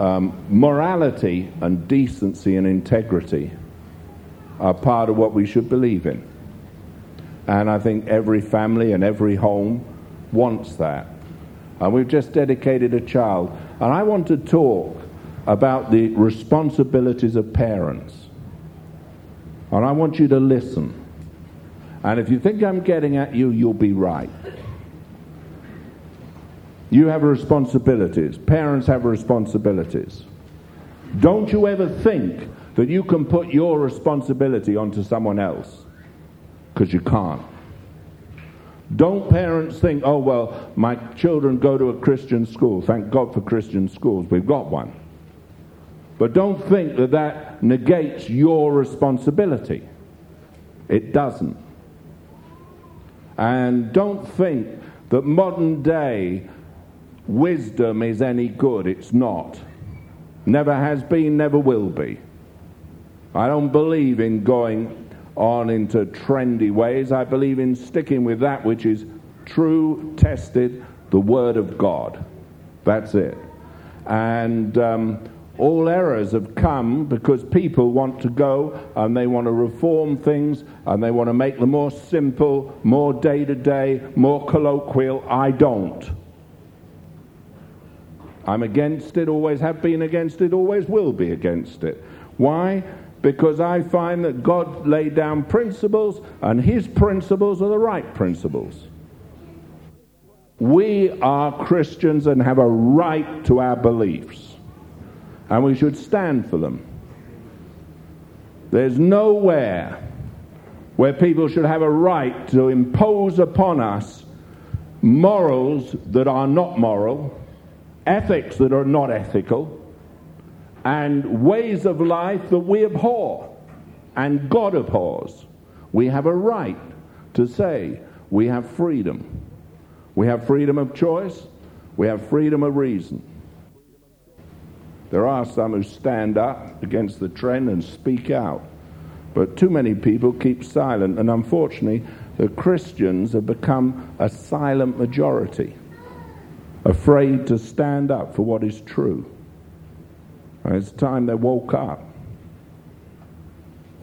um, morality and decency and integrity are part of what we should believe in. And I think every family and every home wants that. And we've just dedicated a child. And I want to talk about the responsibilities of parents. And I want you to listen. And if you think I'm getting at you, you'll be right. You have responsibilities. Parents have responsibilities. Don't you ever think that you can put your responsibility onto someone else, because you can't. Don't parents think, oh, well, my children go to a Christian school. Thank God for Christian schools. We've got one. But don't think that that negates your responsibility. It doesn't. And don't think that modern day wisdom is any good. It's not. Never has been, never will be. I don't believe in going on into trendy ways. I believe in sticking with that which is true, tested, the Word of God. That's it. And um, all errors have come because people want to go and they want to reform things and they want to make them more simple, more day to day, more colloquial. I don't. I'm against it, always have been against it, always will be against it. Why? because I find that God laid down principles, and His principles are the right principles. We are Christians and have a right to our beliefs, and we should stand for them. There's nowhere where people should have a right to impose upon us morals that are not moral, ethics that are not ethical, and ways of life that we abhor and God abhors. We have a right to say we have freedom. We have freedom of choice. We have freedom of reason. There are some who stand up against the trend and speak out. But too many people keep silent, and unfortunately, the Christians have become a silent majority, afraid to stand up for what is true. And it's time they woke up.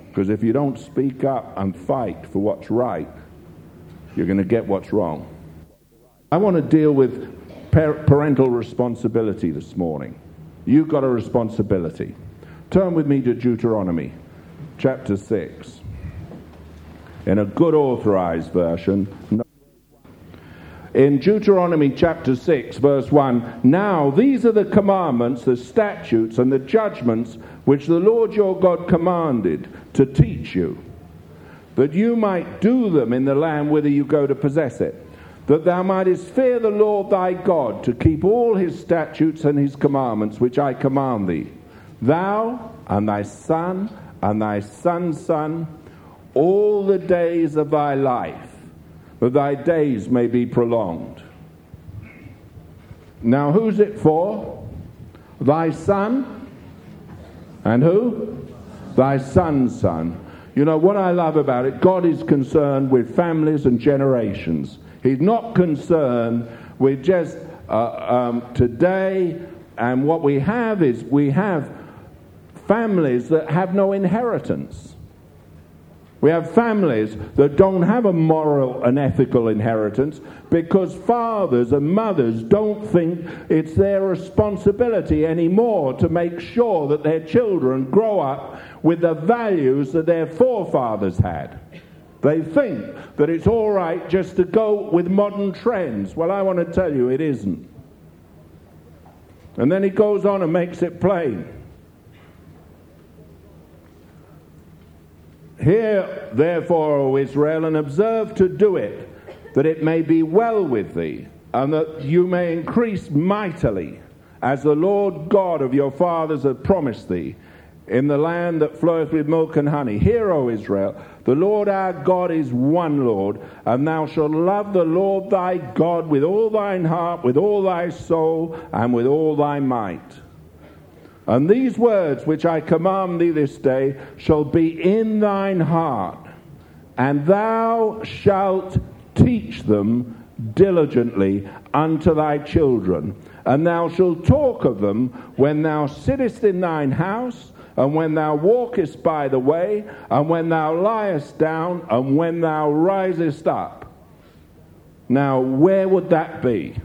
Because if you don't speak up and fight for what's right, you're going to get what's wrong. I want to deal with parental responsibility this morning. You've got a responsibility. Turn with me to Deuteronomy chapter 6. In a good authorized version, in Deuteronomy chapter 6, verse 1 Now these are the commandments, the statutes, and the judgments which the Lord your God commanded to teach you, that you might do them in the land whither you go to possess it, that thou mightest fear the Lord thy God, to keep all his statutes and his commandments which I command thee, thou and thy son and thy son's son, all the days of thy life that thy days may be prolonged. Now, who's it for? Thy son? And who? Thy son's son. You know what I love about it? God is concerned with families and generations. He's not concerned with just uh, um, today. And what we have is we have families that have no inheritance. We have families that don't have a moral and ethical inheritance because fathers and mothers don't think it's their responsibility anymore to make sure that their children grow up with the values that their forefathers had. They think that it's all right just to go with modern trends. Well, I want to tell you it isn't. And then he goes on and makes it plain. Hear therefore, O Israel, and observe to do it, that it may be well with thee, and that you may increase mightily, as the Lord God of your fathers hath promised thee, in the land that floweth with milk and honey. Hear, O Israel, the Lord our God is one Lord, and thou shalt love the Lord thy God with all thine heart, with all thy soul, and with all thy might. And these words which I command thee this day shall be in thine heart, and thou shalt teach them diligently unto thy children, and thou shalt talk of them when thou sittest in thine house, and when thou walkest by the way, and when thou liest down, and when thou risest up. Now, where would that be?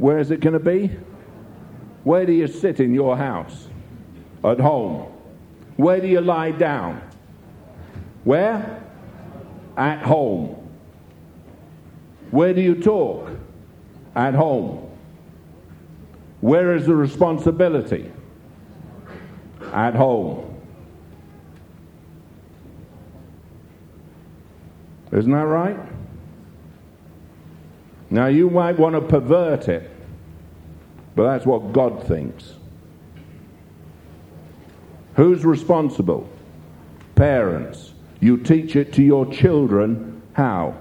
Where is it going to be? Where do you sit in your house? At home. Where do you lie down? Where? At home. Where do you talk? At home. Where is the responsibility? At home. Isn't that right? Now, you might want to pervert it, but that's what God thinks. Who's responsible? Parents. You teach it to your children how?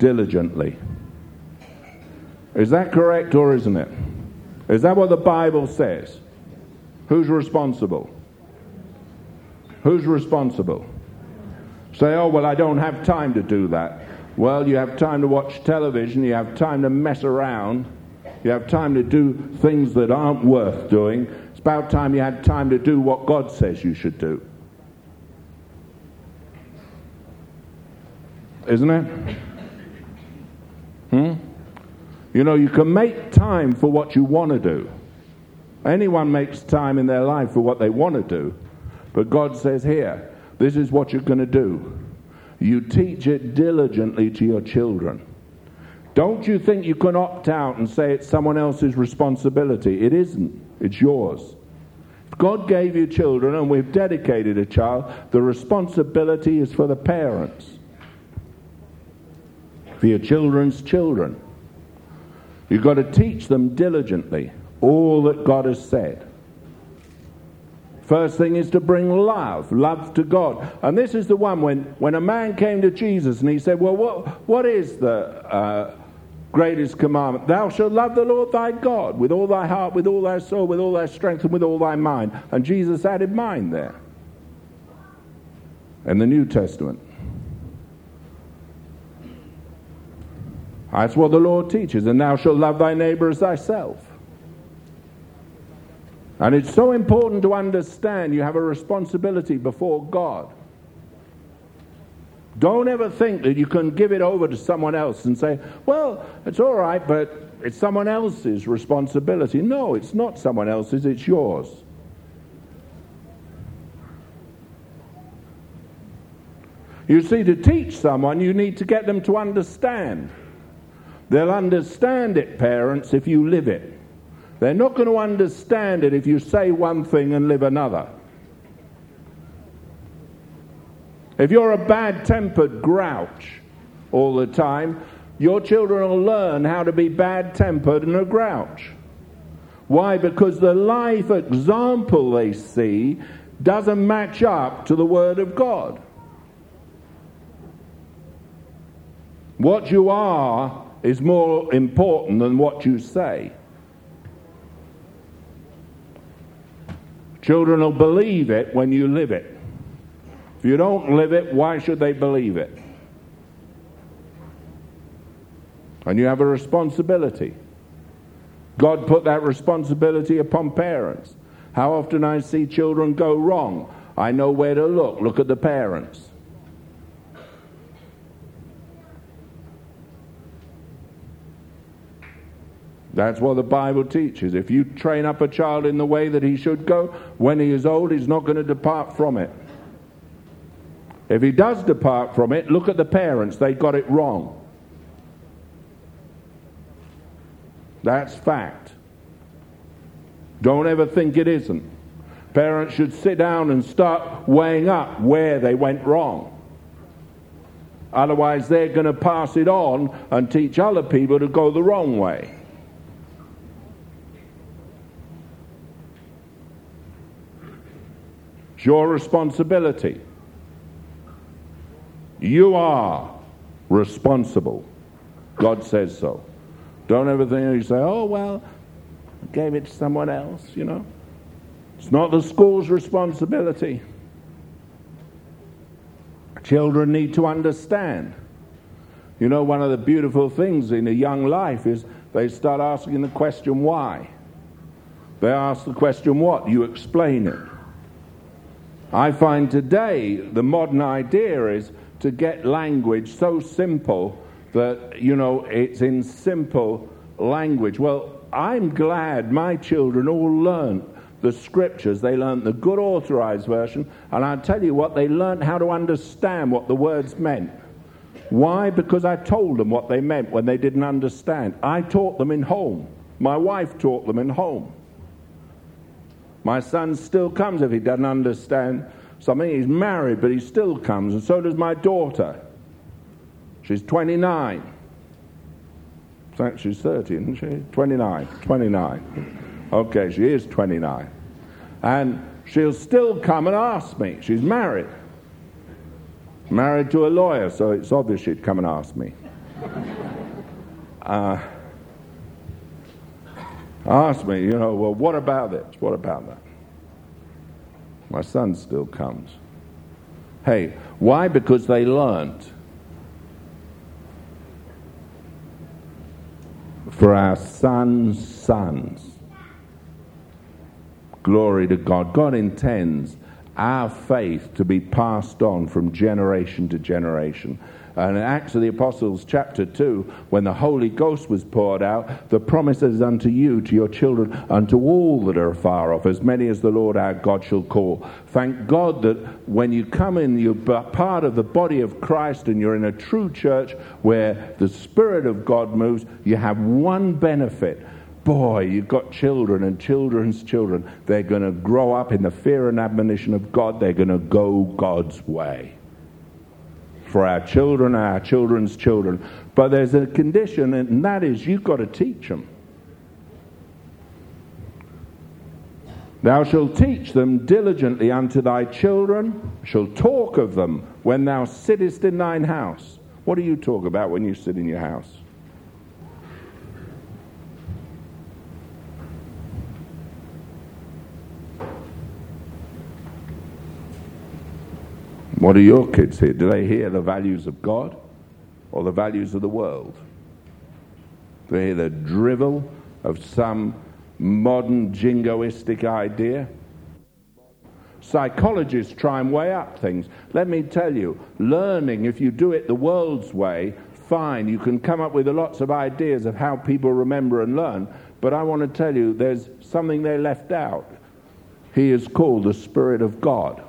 diligently. Is that correct or isn't it? Is that what the Bible says? Who's responsible? Who's responsible? Say, oh, well, I don't have time to do that. Well, you have time to watch television, you have time to mess around, you have time to do things that aren't worth doing. It's about time you had time to do what God says you should do. Isn't it? Hmm? You know, you can make time for what you want to do. Anyone makes time in their life for what they want to do. But God says, here, this is what you're going to do. You teach it diligently to your children. Don't you think you can opt out and say it's someone else's responsibility? It isn't, it's yours. If God gave you children and we've dedicated a child, the responsibility is for the parents for your children's children. You've got to teach them diligently all that God has said. First thing is to bring love, love to God. And this is the one when, when a man came to Jesus and he said, Well, what, what is the uh, greatest commandment? Thou shalt love the Lord thy God with all thy heart, with all thy soul, with all thy strength, and with all thy mind. And Jesus added mind there in the New Testament. That's what the Lord teaches. And thou shalt love thy neighbor as thyself. And it's so important to understand you have a responsibility before God. Don't ever think that you can give it over to someone else and say, well, it's all right, but it's someone else's responsibility. No, it's not someone else's, it's yours. You see, to teach someone, you need to get them to understand. They'll understand it, parents, if you live it. They're not going to understand it if you say one thing and live another. If you're a bad tempered grouch all the time, your children will learn how to be bad tempered and a grouch. Why? Because the life example they see doesn't match up to the Word of God. What you are is more important than what you say. Children will believe it when you live it. If you don't live it, why should they believe it? And you have a responsibility. God put that responsibility upon parents. How often I see children go wrong. I know where to look. Look at the parents. That's what the Bible teaches. If you train up a child in the way that he should go, when he is old, he's not going to depart from it. If he does depart from it, look at the parents. They got it wrong. That's fact. Don't ever think it isn't. Parents should sit down and start weighing up where they went wrong. Otherwise, they're going to pass it on and teach other people to go the wrong way. It's your responsibility. You are responsible. God says so. Don't ever think you say, oh, well, I gave it to someone else, you know. It's not the school's responsibility. Children need to understand. You know, one of the beautiful things in a young life is they start asking the question why. They ask the question what, you explain it. I find today the modern idea is to get language so simple that, you know, it's in simple language. Well, I'm glad my children all learned the scriptures. They learned the good authorized version, and I tell you what, they learned how to understand what the words meant. Why? Because I told them what they meant when they didn't understand. I taught them in home. My wife taught them in home. My son still comes if he doesn't understand something. He's married, but he still comes, and so does my daughter. She's 29. In she's 30, isn't she? 29. 29. Okay, she is 29. And she'll still come and ask me. She's married. Married to a lawyer, so it's obvious she'd come and ask me. Uh, ask me, you know, well, what about this? What about that? My son still comes. Hey, why? Because they learned. For our sons' sons. Glory to God. God intends our faith to be passed on from generation to generation. And in Acts of the Apostles, chapter 2, when the Holy Ghost was poured out, the promises unto you, to your children, unto all that are far off, as many as the Lord our God shall call. Thank God that when you come in, you're part of the body of Christ and you're in a true church where the Spirit of God moves, you have one benefit boy, you've got children and children's children. They're going to grow up in the fear and admonition of God. They're going to go God's way. For our children, our children's children. But there's a condition, and that is you've got to teach them. Thou shalt teach them diligently unto thy children, shall talk of them when thou sittest in thine house. What do you talk about when you sit in your house? What do your kids hear? Do they hear the values of God or the values of the world? Do they hear the drivel of some modern jingoistic idea? Psychologists try and weigh up things. Let me tell you, learning, if you do it the world's way, fine. You can come up with lots of ideas of how people remember and learn. But I want to tell you, there's something they left out. He is called the Spirit of God.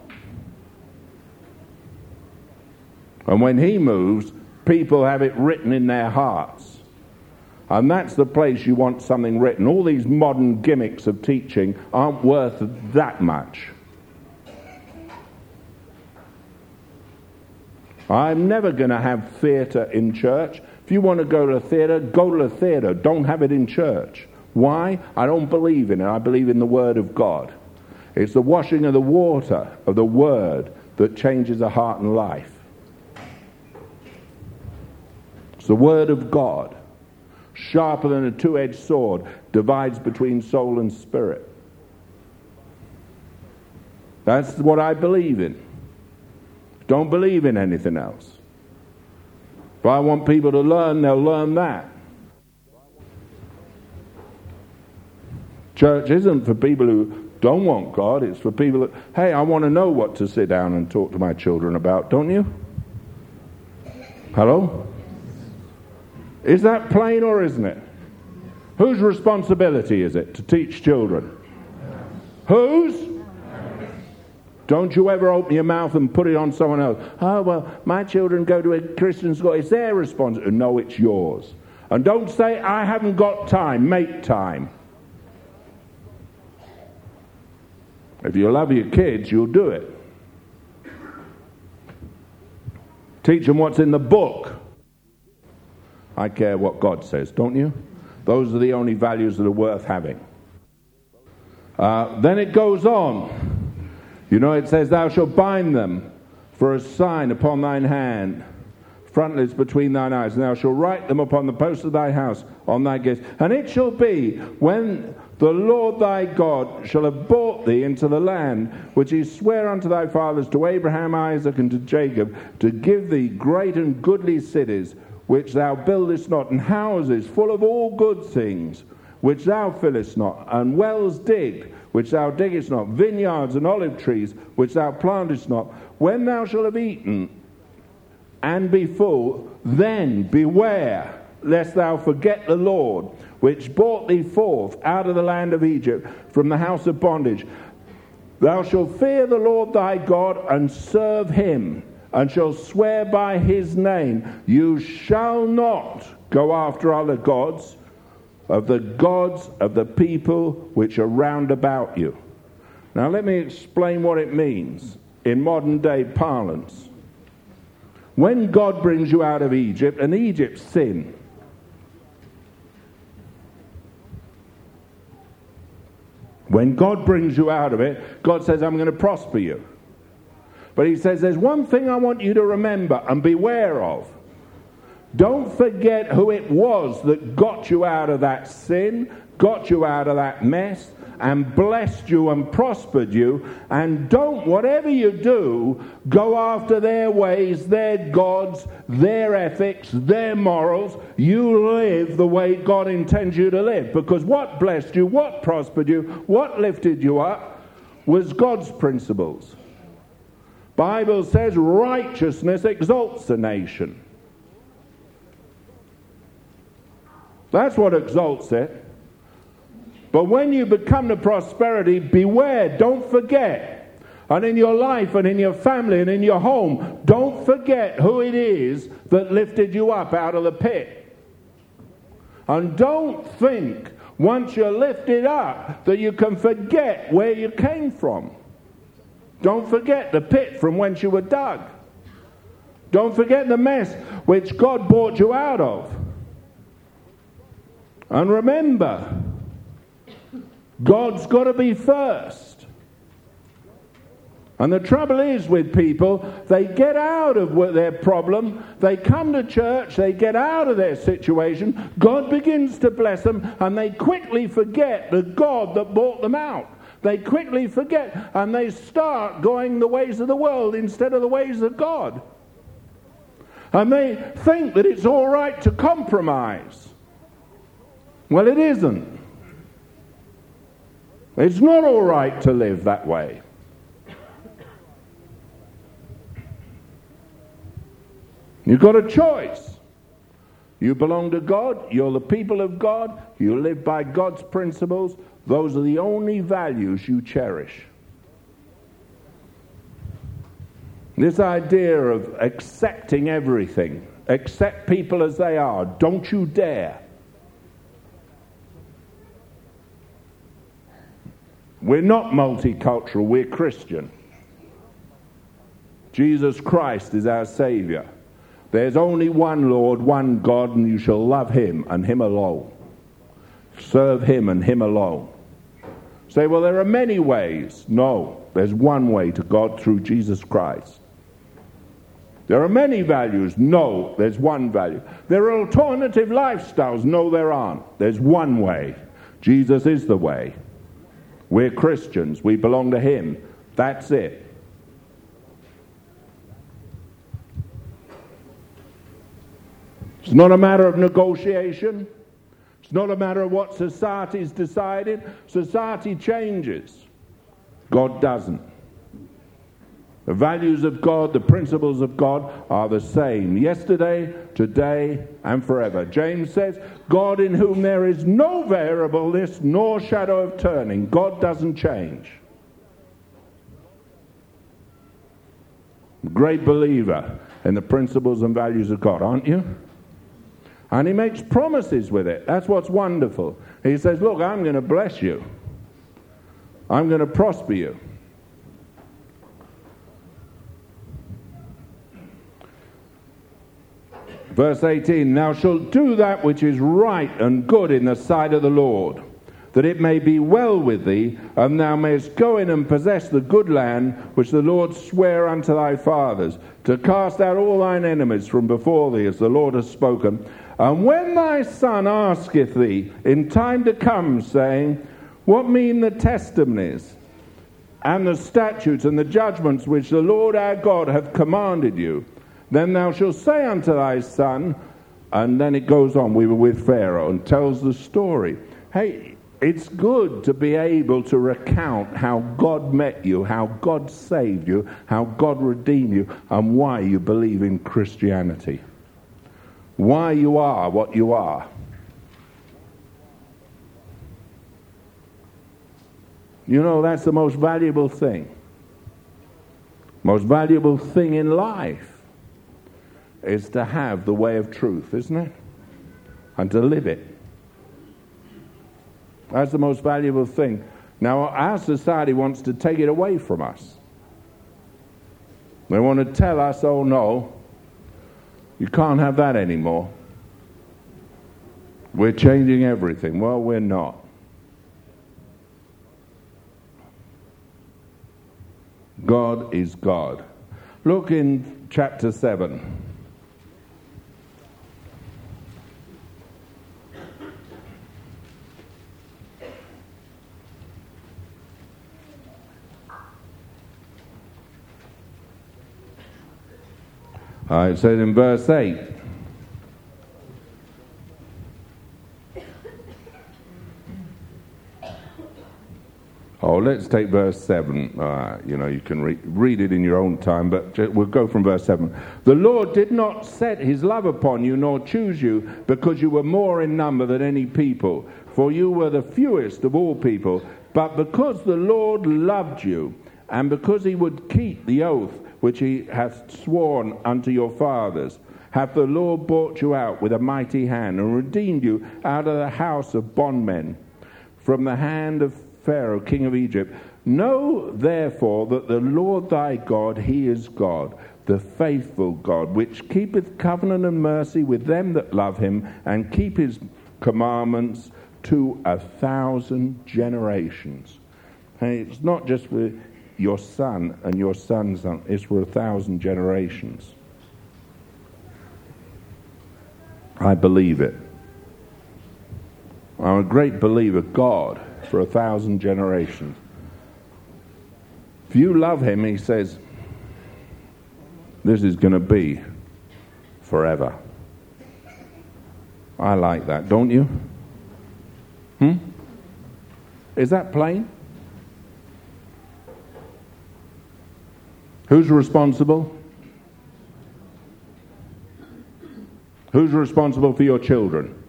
And when he moves, people have it written in their hearts. And that's the place you want something written. All these modern gimmicks of teaching aren't worth that much. I'm never going to have theatre in church. If you want to go to a theatre, go to a theatre. Don't have it in church. Why? I don't believe in it. I believe in the Word of God. It's the washing of the water of the Word that changes a heart and life. It's the Word of God, sharper than a two edged sword, divides between soul and spirit. That's what I believe in. Don't believe in anything else. If I want people to learn, they'll learn that. Church isn't for people who don't want God, it's for people that, hey, I want to know what to sit down and talk to my children about, don't you? Hello? Is that plain or isn't it? Whose responsibility is it to teach children? Whose? Don't you ever open your mouth and put it on someone else. Oh, well, my children go to a Christian school. It's their responsibility. No, it's yours. And don't say, I haven't got time. Make time. If you love your kids, you'll do it. Teach them what's in the book. I care what God says, don't you? Those are the only values that are worth having. Uh, then it goes on. You know, it says, Thou shalt bind them for a sign upon thine hand, frontlets between thine eyes, and thou shalt write them upon the posts of thy house on thy gates. And it shall be when the Lord thy God shall have brought thee into the land which he sware unto thy fathers, to Abraham, Isaac, and to Jacob, to give thee great and goodly cities which thou buildest not, and houses full of all good things, which thou fillest not, and wells digged, which thou diggest not, vineyards and olive trees, which thou plantest not, when thou shalt have eaten and be full, then beware lest thou forget the Lord, which brought thee forth out of the land of Egypt from the house of bondage. Thou shalt fear the Lord thy God and serve him, and shall swear by his name. You shall not go after other gods of the gods of the people which are round about you. Now, let me explain what it means in modern day parlance. When God brings you out of Egypt, and Egypt's sin, when God brings you out of it, God says, I'm going to prosper you. But He says, There's one thing I want you to remember and beware of. Don't forget who it was that got you out of that sin, got you out of that mess, and blessed you and prospered you. And don't, whatever you do, go after their ways, their gods, their ethics, their morals. You live the way God intends you to live. Because what blessed you, what prospered you, what lifted you up was God's principles. Bible says righteousness exalts a nation. That's what exalts it. But when you become the prosperity, beware, don't forget. And in your life and in your family and in your home, don't forget who it is that lifted you up out of the pit. And don't think once you're lifted up that you can forget where you came from. Don't forget the pit from whence you were dug. Don't forget the mess which God brought you out of. And remember, God's got to be first. And the trouble is with people, they get out of their problem, they come to church, they get out of their situation, God begins to bless them, and they quickly forget the God that brought them out. They quickly forget, and they start going the ways of the world instead of the ways of God. And they think that it's all right to compromise. Well, it isn't. It's not all right to live that way. You've got a choice. You belong to God, you're the people of God, you live by God's principles. Those are the only values you cherish. This idea of accepting everything, accept people as they are, don't you dare. We're not multicultural, we're Christian. Jesus Christ is our Savior. There's only one Lord, one God, and you shall love Him and Him alone. Serve Him and Him alone. Say, well, there are many ways. No, there's one way to God through Jesus Christ. There are many values. No, there's one value. There are alternative lifestyles. No, there aren't. There's one way. Jesus is the way. We're Christians. We belong to Him. That's it. It's not a matter of negotiation. It's not a matter of what society's decided. Society changes. God doesn't. The values of God, the principles of God are the same yesterday, today, and forever. James says, God in whom there is no variableness nor shadow of turning. God doesn't change. Great believer in the principles and values of God, aren't you? And he makes promises with it. That's what's wonderful. He says, Look, I'm going to bless you, I'm going to prosper you. Verse 18 Thou shalt do that which is right and good in the sight of the Lord, that it may be well with thee, and thou mayest go in and possess the good land which the Lord sware unto thy fathers, to cast out all thine enemies from before thee, as the Lord has spoken. And when thy son asketh thee in time to come, saying, What mean the testimonies and the statutes and the judgments which the Lord our God hath commanded you? Then thou shalt say unto thy son, And then it goes on. We were with Pharaoh and tells the story. Hey, it's good to be able to recount how God met you, how God saved you, how God redeemed you, and why you believe in Christianity. Why you are what you are. You know, that's the most valuable thing. Most valuable thing in life is to have the way of truth, isn't it? And to live it. That's the most valuable thing. Now, our society wants to take it away from us. They want to tell us, oh no, you can't have that anymore. We're changing everything. Well, we're not. God is God. Look in chapter 7. Uh, it says in verse 8 Oh, let's take verse 7. Uh, you know, you can re- read it in your own time, but we'll go from verse 7. The Lord did not set his love upon you, nor choose you, because you were more in number than any people, for you were the fewest of all people, but because the Lord loved you, and because he would keep the oath which he hath sworn unto your fathers, hath the Lord brought you out with a mighty hand, and redeemed you out of the house of bondmen, from the hand of Pharaoh, king of Egypt. Know therefore that the Lord thy God, he is God, the faithful God, which keepeth covenant and mercy with them that love him, and keep his commandments to a thousand generations. And it's not just for your son and your son's son, it's for a thousand generations. I believe it. I'm a great believer. God for a thousand generations. If you love him, he says, this is going to be forever. I like that, don't you? Hmm? Is that plain? Who's responsible? Who's responsible for your children?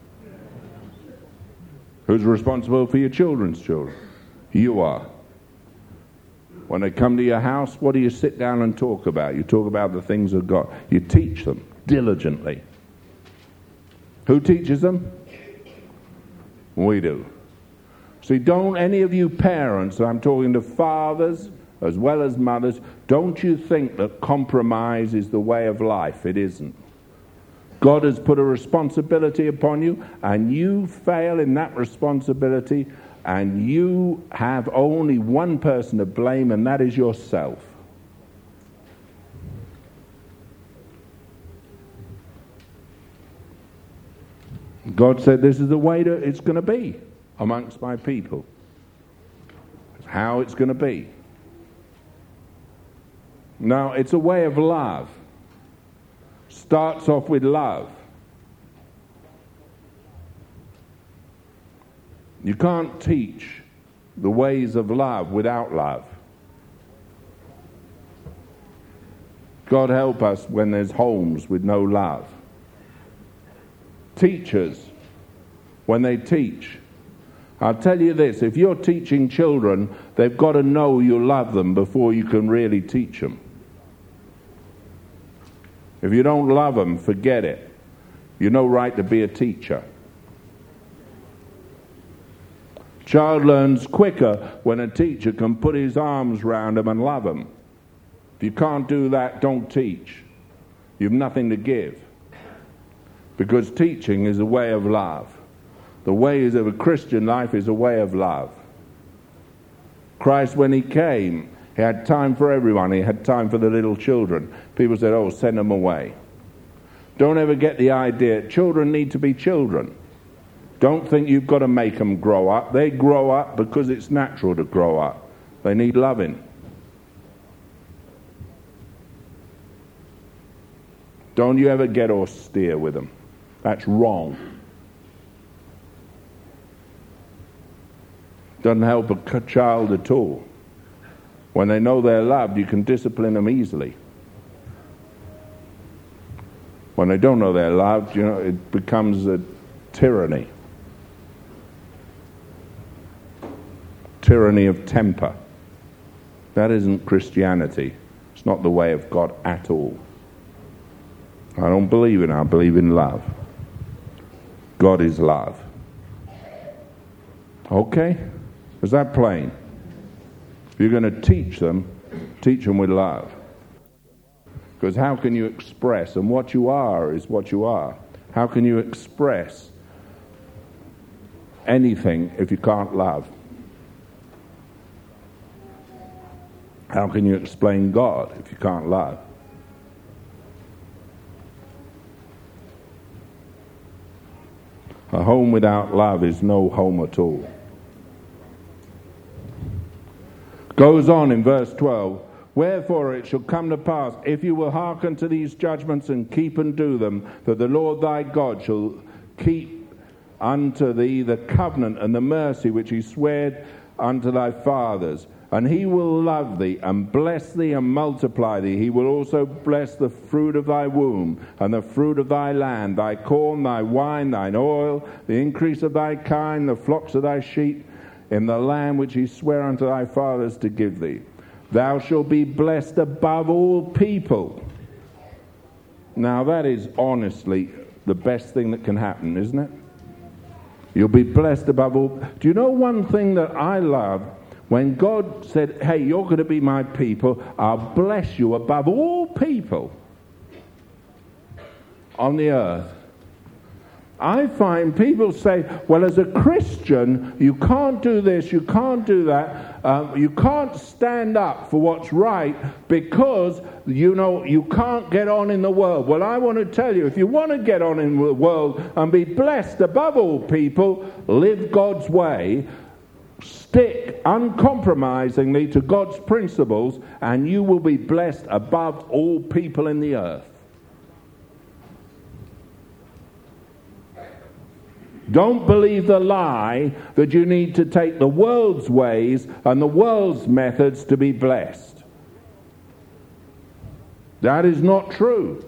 Who's responsible for your children's children? You are. When they come to your house, what do you sit down and talk about? You talk about the things of God. You teach them diligently. Who teaches them? We do. See, don't any of you parents, I'm talking to fathers as well as mothers, don't you think that compromise is the way of life? It isn't. God has put a responsibility upon you, and you fail in that responsibility, and you have only one person to blame, and that is yourself. God said, This is the way that it's going to be amongst my people. It's how it's going to be. Now, it's a way of love starts off with love. You can't teach the ways of love without love. God help us when there's homes with no love. Teachers, when they teach, I'll tell you this if you're teaching children, they've got to know you love them before you can really teach them. If you don't love them, forget it. You're no right to be a teacher. Child learns quicker when a teacher can put his arms round them and love them. If you can't do that, don't teach. You've nothing to give. Because teaching is a way of love. The ways of a Christian life is a way of love. Christ, when he came, he had time for everyone. He had time for the little children. People said, oh, send them away. Don't ever get the idea children need to be children. Don't think you've got to make them grow up. They grow up because it's natural to grow up. They need loving. Don't you ever get austere with them. That's wrong. Doesn't help a child at all. When they know they're loved, you can discipline them easily. When they don't know they're loved, you know, it becomes a tyranny. Tyranny of temper. That isn't Christianity. It's not the way of God at all. I don't believe in it, I believe in love. God is love. Okay? Is that plain? If you're going to teach them, teach them with love. Because how can you express, and what you are is what you are. How can you express anything if you can't love? How can you explain God if you can't love? A home without love is no home at all. Goes on in verse 12 Wherefore it shall come to pass, if you will hearken to these judgments and keep and do them, that the Lord thy God shall keep unto thee the covenant and the mercy which he sware unto thy fathers. And he will love thee and bless thee and multiply thee. He will also bless the fruit of thy womb and the fruit of thy land, thy corn, thy wine, thine oil, the increase of thy kine, the flocks of thy sheep in the land which he sware unto thy fathers to give thee. Thou shalt be blessed above all people. Now, that is honestly the best thing that can happen, isn't it? You'll be blessed above all. Do you know one thing that I love? When God said, Hey, you're going to be my people, I'll bless you above all people on the earth. I find people say, well, as a Christian, you can't do this, you can't do that, um, you can't stand up for what's right because, you know, you can't get on in the world. Well, I want to tell you, if you want to get on in the world and be blessed above all people, live God's way, stick uncompromisingly to God's principles, and you will be blessed above all people in the earth. Don't believe the lie that you need to take the world's ways and the world's methods to be blessed. That is not true.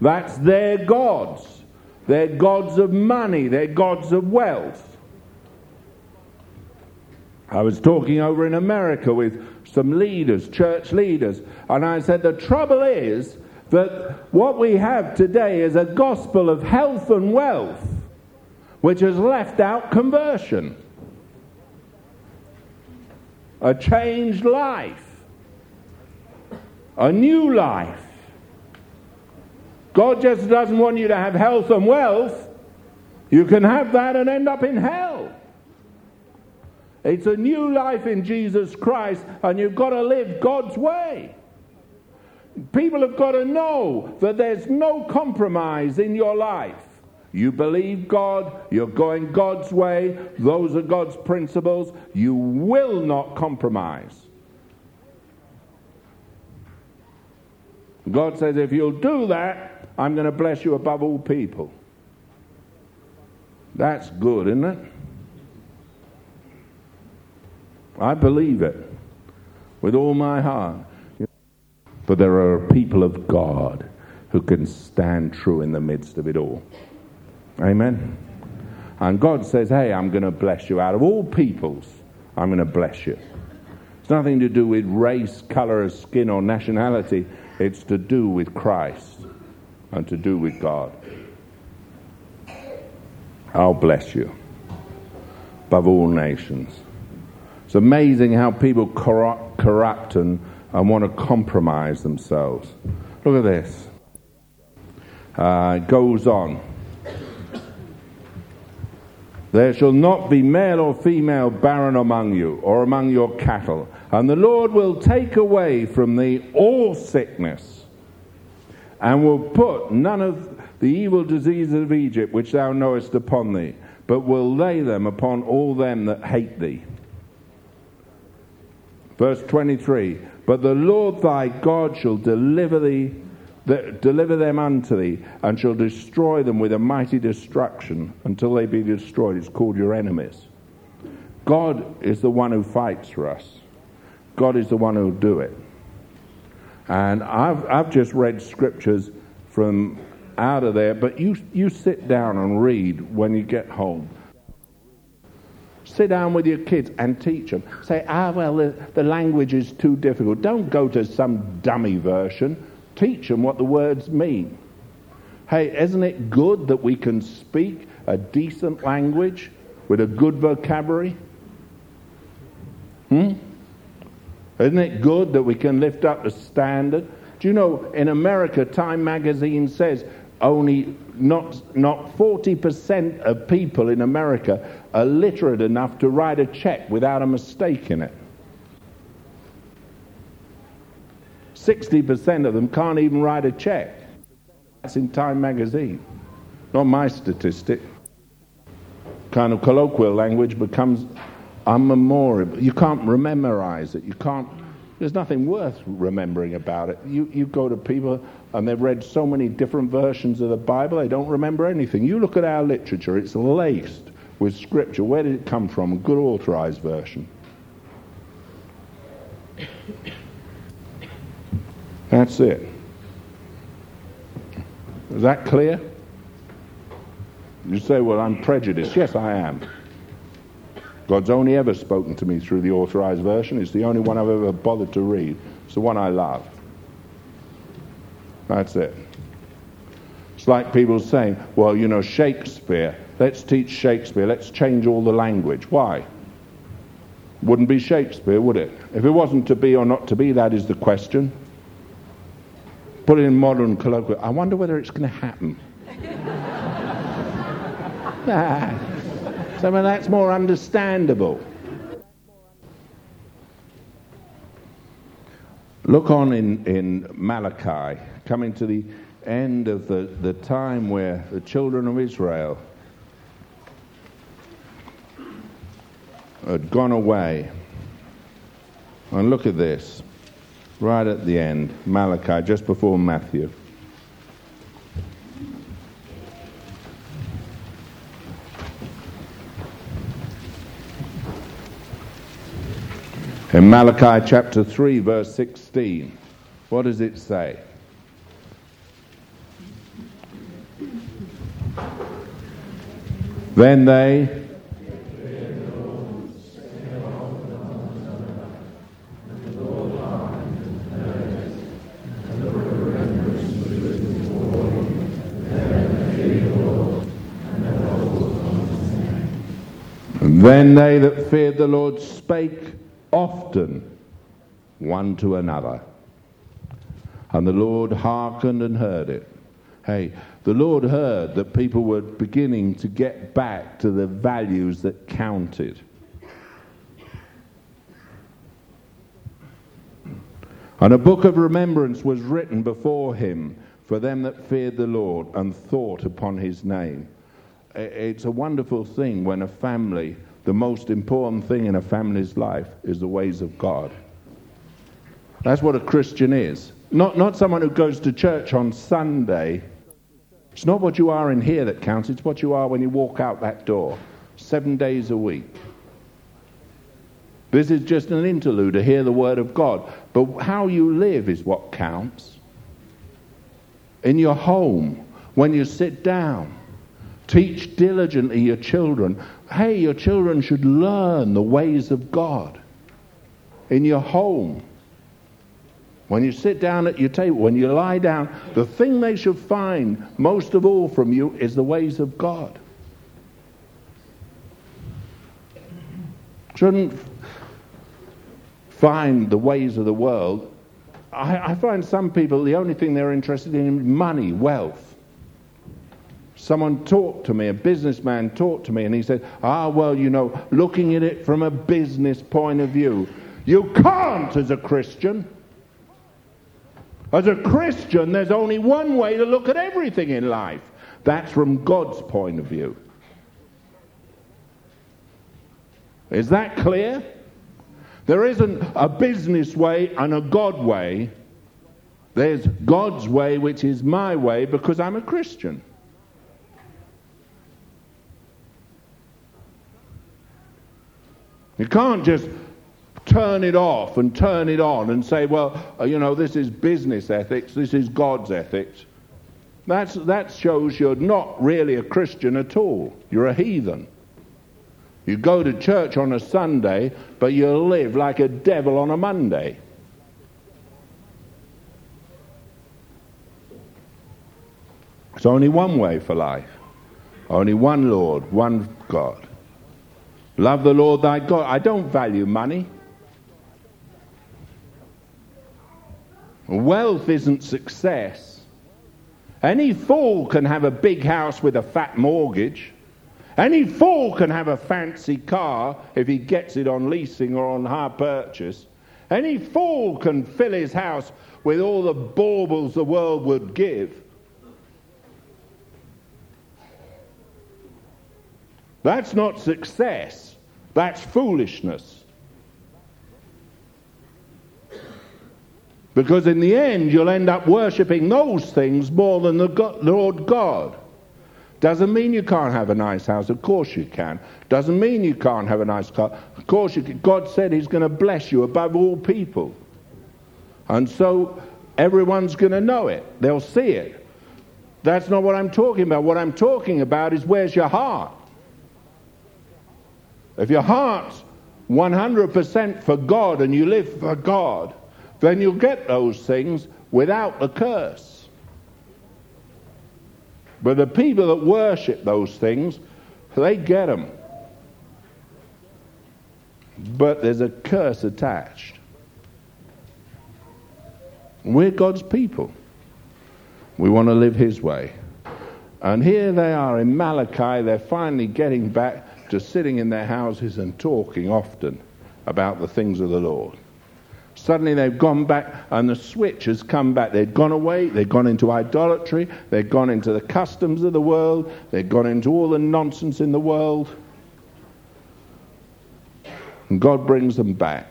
That's their gods. They're gods of money, they're gods of wealth. I was talking over in America with some leaders, church leaders, and I said the trouble is that what we have today is a gospel of health and wealth which has left out conversion. A changed life, a new life. God just doesn't want you to have health and wealth. You can have that and end up in hell. It's a new life in Jesus Christ, and you've got to live God's way. People have got to know that there's no compromise in your life. You believe God, you're going God's way, those are God's principles. You will not compromise. God says, if you'll do that, I'm going to bless you above all people. That's good, isn't it? I believe it with all my heart. But there are people of God who can stand true in the midst of it all. Amen. And God says, Hey, I'm going to bless you. Out of all peoples, I'm going to bless you. It's nothing to do with race, color of skin, or nationality. It's to do with Christ and to do with God. I'll bless you above all nations. It's amazing how people corrupt, corrupt and, and want to compromise themselves. Look at this. Uh, it goes on. There shall not be male or female barren among you, or among your cattle. And the Lord will take away from thee all sickness, and will put none of the evil diseases of Egypt which thou knowest upon thee, but will lay them upon all them that hate thee. Verse 23 But the Lord thy God shall deliver thee that deliver them unto thee, and shall destroy them with a mighty destruction until they be destroyed. It's called your enemies. God is the one who fights for us. God is the one who will do it. And I've, I've just read scriptures from out of there, but you, you sit down and read when you get home. Sit down with your kids and teach them. Say, ah, well, the, the language is too difficult. Don't go to some dummy version. Teach them what the words mean. Hey, isn't it good that we can speak a decent language with a good vocabulary? Hmm? Isn't it good that we can lift up the standard? Do you know, in America, Time magazine says only not, not 40% of people in America are literate enough to write a check without a mistake in it. 60% of them can't even write a check. That's in Time magazine. Not my statistic. Kind of colloquial language becomes unmemorable. You can't memorize it. You can't. There's nothing worth remembering about it. You, you go to people and they've read so many different versions of the Bible, they don't remember anything. You look at our literature, it's laced with scripture. Where did it come from? A good authorized version. That's it. Is that clear? You say, well, I'm prejudiced. Yes, I am. God's only ever spoken to me through the authorized version. It's the only one I've ever bothered to read. It's the one I love. That's it. It's like people saying, well, you know, Shakespeare, let's teach Shakespeare, let's change all the language. Why? Wouldn't be Shakespeare, would it? If it wasn't to be or not to be, that is the question. Put it in modern colloquial. I wonder whether it's going to happen. So that's more understandable. Look on in, in Malachi, coming to the end of the, the time where the children of Israel had gone away. And look at this, right at the end, Malachi, just before Matthew. In Malachi chapter 3, verse 16, what does it say? Then they They that feared the Lord spake often one to another. And the Lord hearkened and heard it. Hey, the Lord heard that people were beginning to get back to the values that counted. And a book of remembrance was written before him for them that feared the Lord and thought upon his name. It's a wonderful thing when a family the most important thing in a family's life is the ways of God. That's what a Christian is. Not, not someone who goes to church on Sunday. It's not what you are in here that counts, it's what you are when you walk out that door, seven days a week. This is just an interlude to hear the word of God. But how you live is what counts. In your home, when you sit down, teach diligently your children hey, your children should learn the ways of God in your home. When you sit down at your table, when you lie down, the thing they should find most of all from you is the ways of God. Shouldn't find the ways of the world. I, I find some people, the only thing they're interested in is money, wealth. Someone talked to me, a businessman talked to me, and he said, Ah, well, you know, looking at it from a business point of view, you can't as a Christian. As a Christian, there's only one way to look at everything in life. That's from God's point of view. Is that clear? There isn't a business way and a God way. There's God's way, which is my way because I'm a Christian. You can't just turn it off and turn it on and say, well, uh, you know, this is business ethics, this is God's ethics. That's, that shows you're not really a Christian at all. You're a heathen. You go to church on a Sunday, but you live like a devil on a Monday. There's only one way for life, only one Lord, one God. Love the Lord thy God. I don't value money. Wealth isn't success. Any fool can have a big house with a fat mortgage. Any fool can have a fancy car if he gets it on leasing or on hire purchase. Any fool can fill his house with all the baubles the world would give. That's not success. That's foolishness. Because in the end, you'll end up worshipping those things more than the God, Lord God. Doesn't mean you can't have a nice house. Of course you can. Doesn't mean you can't have a nice car. Of course you can. God said He's going to bless you above all people. And so everyone's going to know it. They'll see it. That's not what I'm talking about. What I'm talking about is where's your heart? If your heart's 100% for God and you live for God, then you'll get those things without the curse. But the people that worship those things, they get them. But there's a curse attached. We're God's people. We want to live His way. And here they are in Malachi, they're finally getting back to sitting in their houses and talking often about the things of the Lord. Suddenly they've gone back and the switch has come back. They've gone away, they've gone into idolatry, they've gone into the customs of the world, they've gone into all the nonsense in the world. And God brings them back.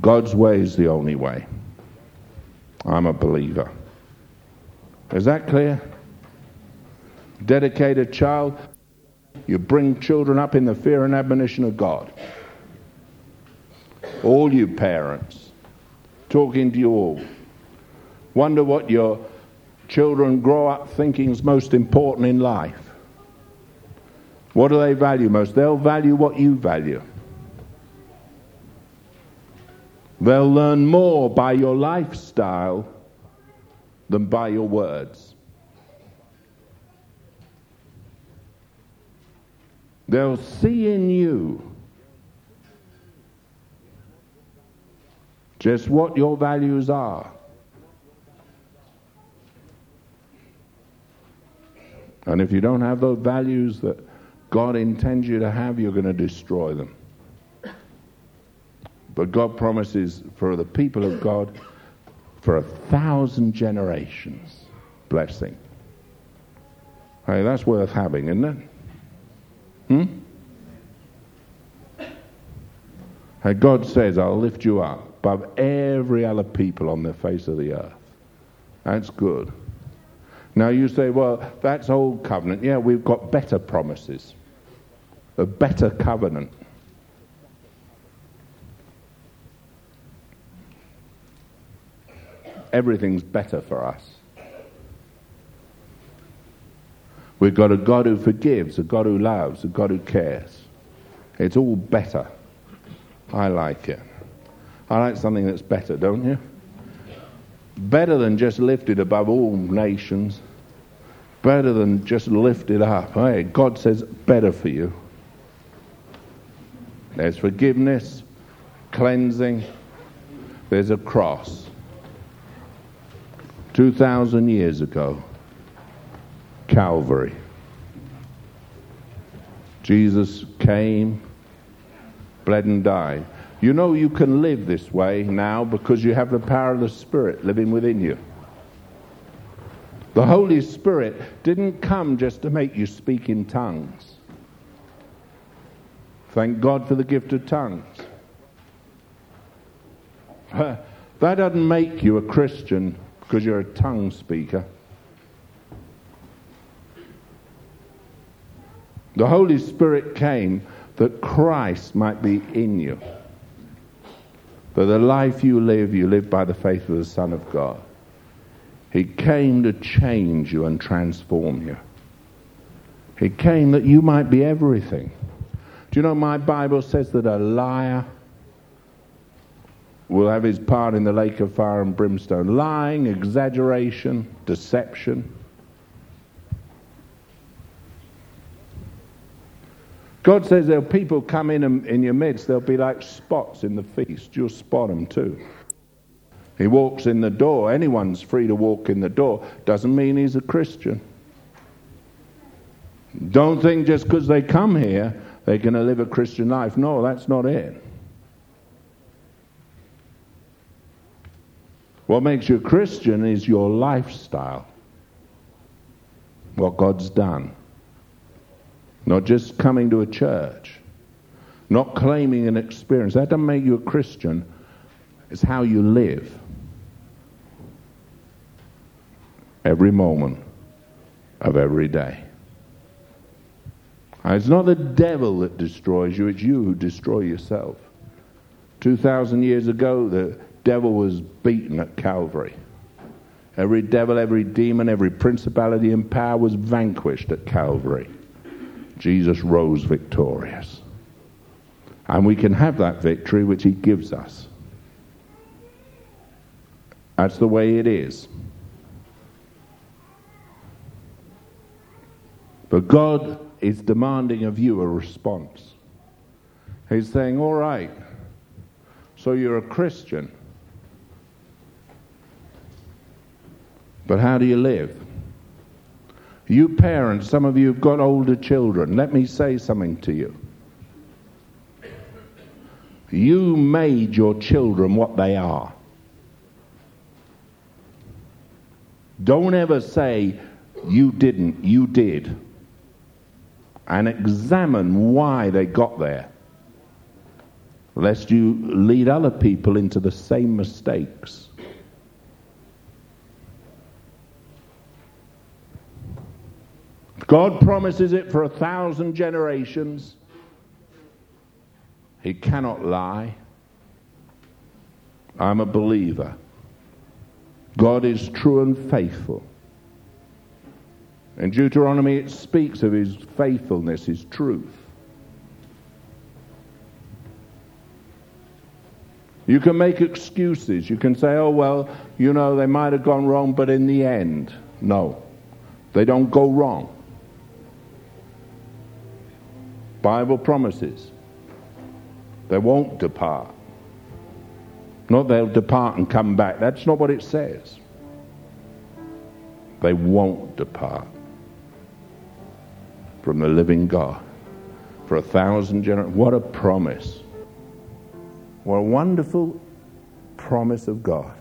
God's way is the only way. I'm a believer. Is that clear? Dedicated child, you bring children up in the fear and admonition of God all you parents, talking to you all. Wonder what your children grow up thinking is most important in life. What do they value most? They'll value what you value. They'll learn more by your lifestyle than by your words. They'll see in you just what your values are. And if you don't have those values that God intends you to have, you're going to destroy them. But God promises for the people of God for a thousand generations blessing. Hey, that's worth having, isn't it? Hmm? Hey, God says, I'll lift you up above every other people on the face of the earth. That's good. Now you say, well, that's old covenant. Yeah, we've got better promises, a better covenant. Everything's better for us. We've got a God who forgives, a God who loves, a God who cares. It's all better. I like it. I like something that's better, don't you? Better than just lifted above all nations. Better than just lifted up. Hey, God says better for you. There's forgiveness, cleansing, there's a cross. 2,000 years ago, Calvary. Jesus came, bled, and died. You know you can live this way now because you have the power of the Spirit living within you. The Holy Spirit didn't come just to make you speak in tongues. Thank God for the gift of tongues. that doesn't make you a Christian because you're a tongue speaker. The Holy Spirit came that Christ might be in you. That the life you live, you live by the faith of the Son of God. He came to change you and transform you. He came that you might be everything. Do you know my Bible says that a liar will have his part in the lake of fire and brimstone? Lying, exaggeration, deception. God says there'll people come in in your midst, they'll be like spots in the feast. You'll spot them too. He walks in the door. Anyone's free to walk in the door. Doesn't mean he's a Christian. Don't think just because they come here, they're going to live a Christian life. No, that's not it. What makes you a Christian is your lifestyle, what God's done. Not just coming to a church, not claiming an experience. That doesn't make you a Christian. It's how you live every moment of every day. And it's not the devil that destroys you, it's you who destroy yourself. 2,000 years ago, the devil was beaten at Calvary. Every devil, every demon, every principality and power was vanquished at Calvary. Jesus rose victorious. And we can have that victory which he gives us. That's the way it is. But God is demanding of you a response. He's saying, All right, so you're a Christian. But how do you live? You parents, some of you have got older children. Let me say something to you. You made your children what they are. Don't ever say, you didn't, you did. And examine why they got there, lest you lead other people into the same mistakes. God promises it for a thousand generations. He cannot lie. I'm a believer. God is true and faithful. In Deuteronomy, it speaks of his faithfulness, his truth. You can make excuses. You can say, oh, well, you know, they might have gone wrong, but in the end, no. They don't go wrong. Bible promises. They won't depart. Not they'll depart and come back. That's not what it says. They won't depart from the living God for a thousand generations. What a promise. What a wonderful promise of God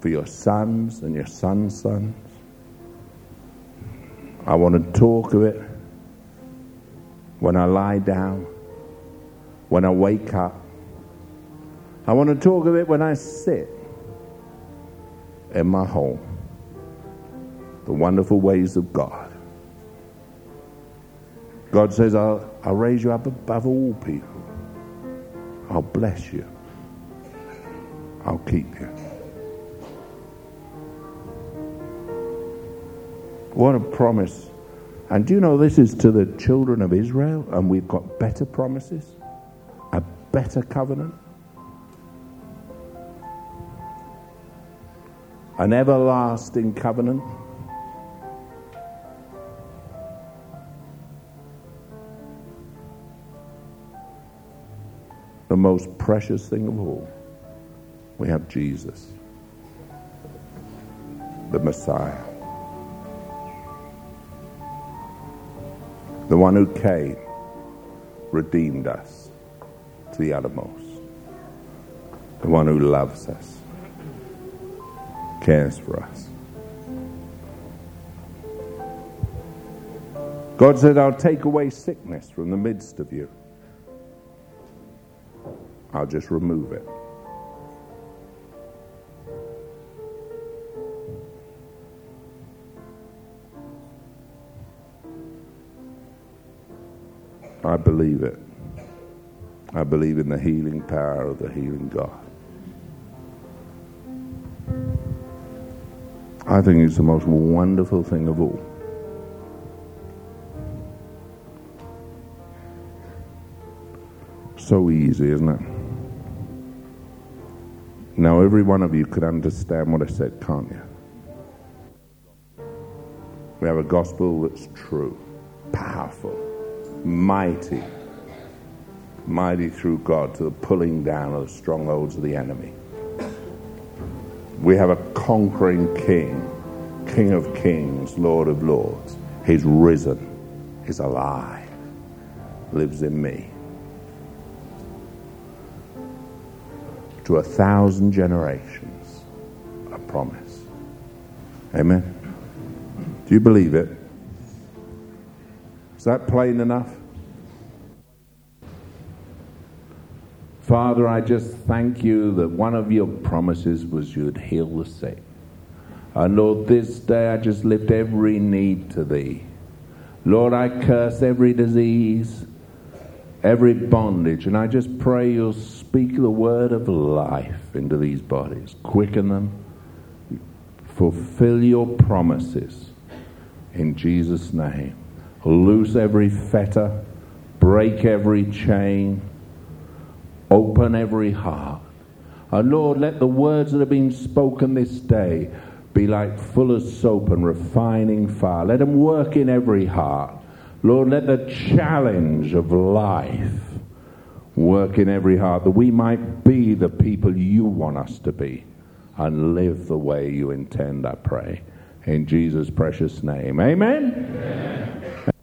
for your sons and your sons' sons. I want to talk of it when I lie down, when I wake up. I want to talk of it when I sit in my home. The wonderful ways of God. God says, I'll, I'll raise you up above all people. I'll bless you. I'll keep you. What a promise and do you know this is to the children of Israel, and we've got better promises, a better covenant, an everlasting covenant. The most precious thing of all, we have Jesus, the Messiah. The one who came, redeemed us to the uttermost. The one who loves us, cares for us. God said, I'll take away sickness from the midst of you. I'll just remove it. Believe it. I believe in the healing power of the healing God. I think it's the most wonderful thing of all. So easy, isn't it? Now, every one of you could understand what I said, can't you? We have a gospel that's true, mighty, mighty through God to the pulling down of the strongholds of the enemy. We have a conquering king, King of kings, Lord of lords. He's risen, he's alive, lives in me. To a thousand generations, a promise. Amen. Do you believe it? Is that plain enough? Father, I just thank you that one of your promises was you'd heal the sick. And Lord, this day I just lift every need to thee. Lord, I curse every disease, every bondage, and I just pray you'll speak the word of life into these bodies. Quicken them. Fulfill your promises in Jesus' name. Loose every fetter, break every chain Open every heart. And Lord, let the words that have been spoken this day be like fuller's soap and refining fire. Let them work in every heart. Lord, let the challenge of life work in every heart that we might be the people you want us to be and live the way you intend, I pray. In Jesus' precious name. Amen. Amen.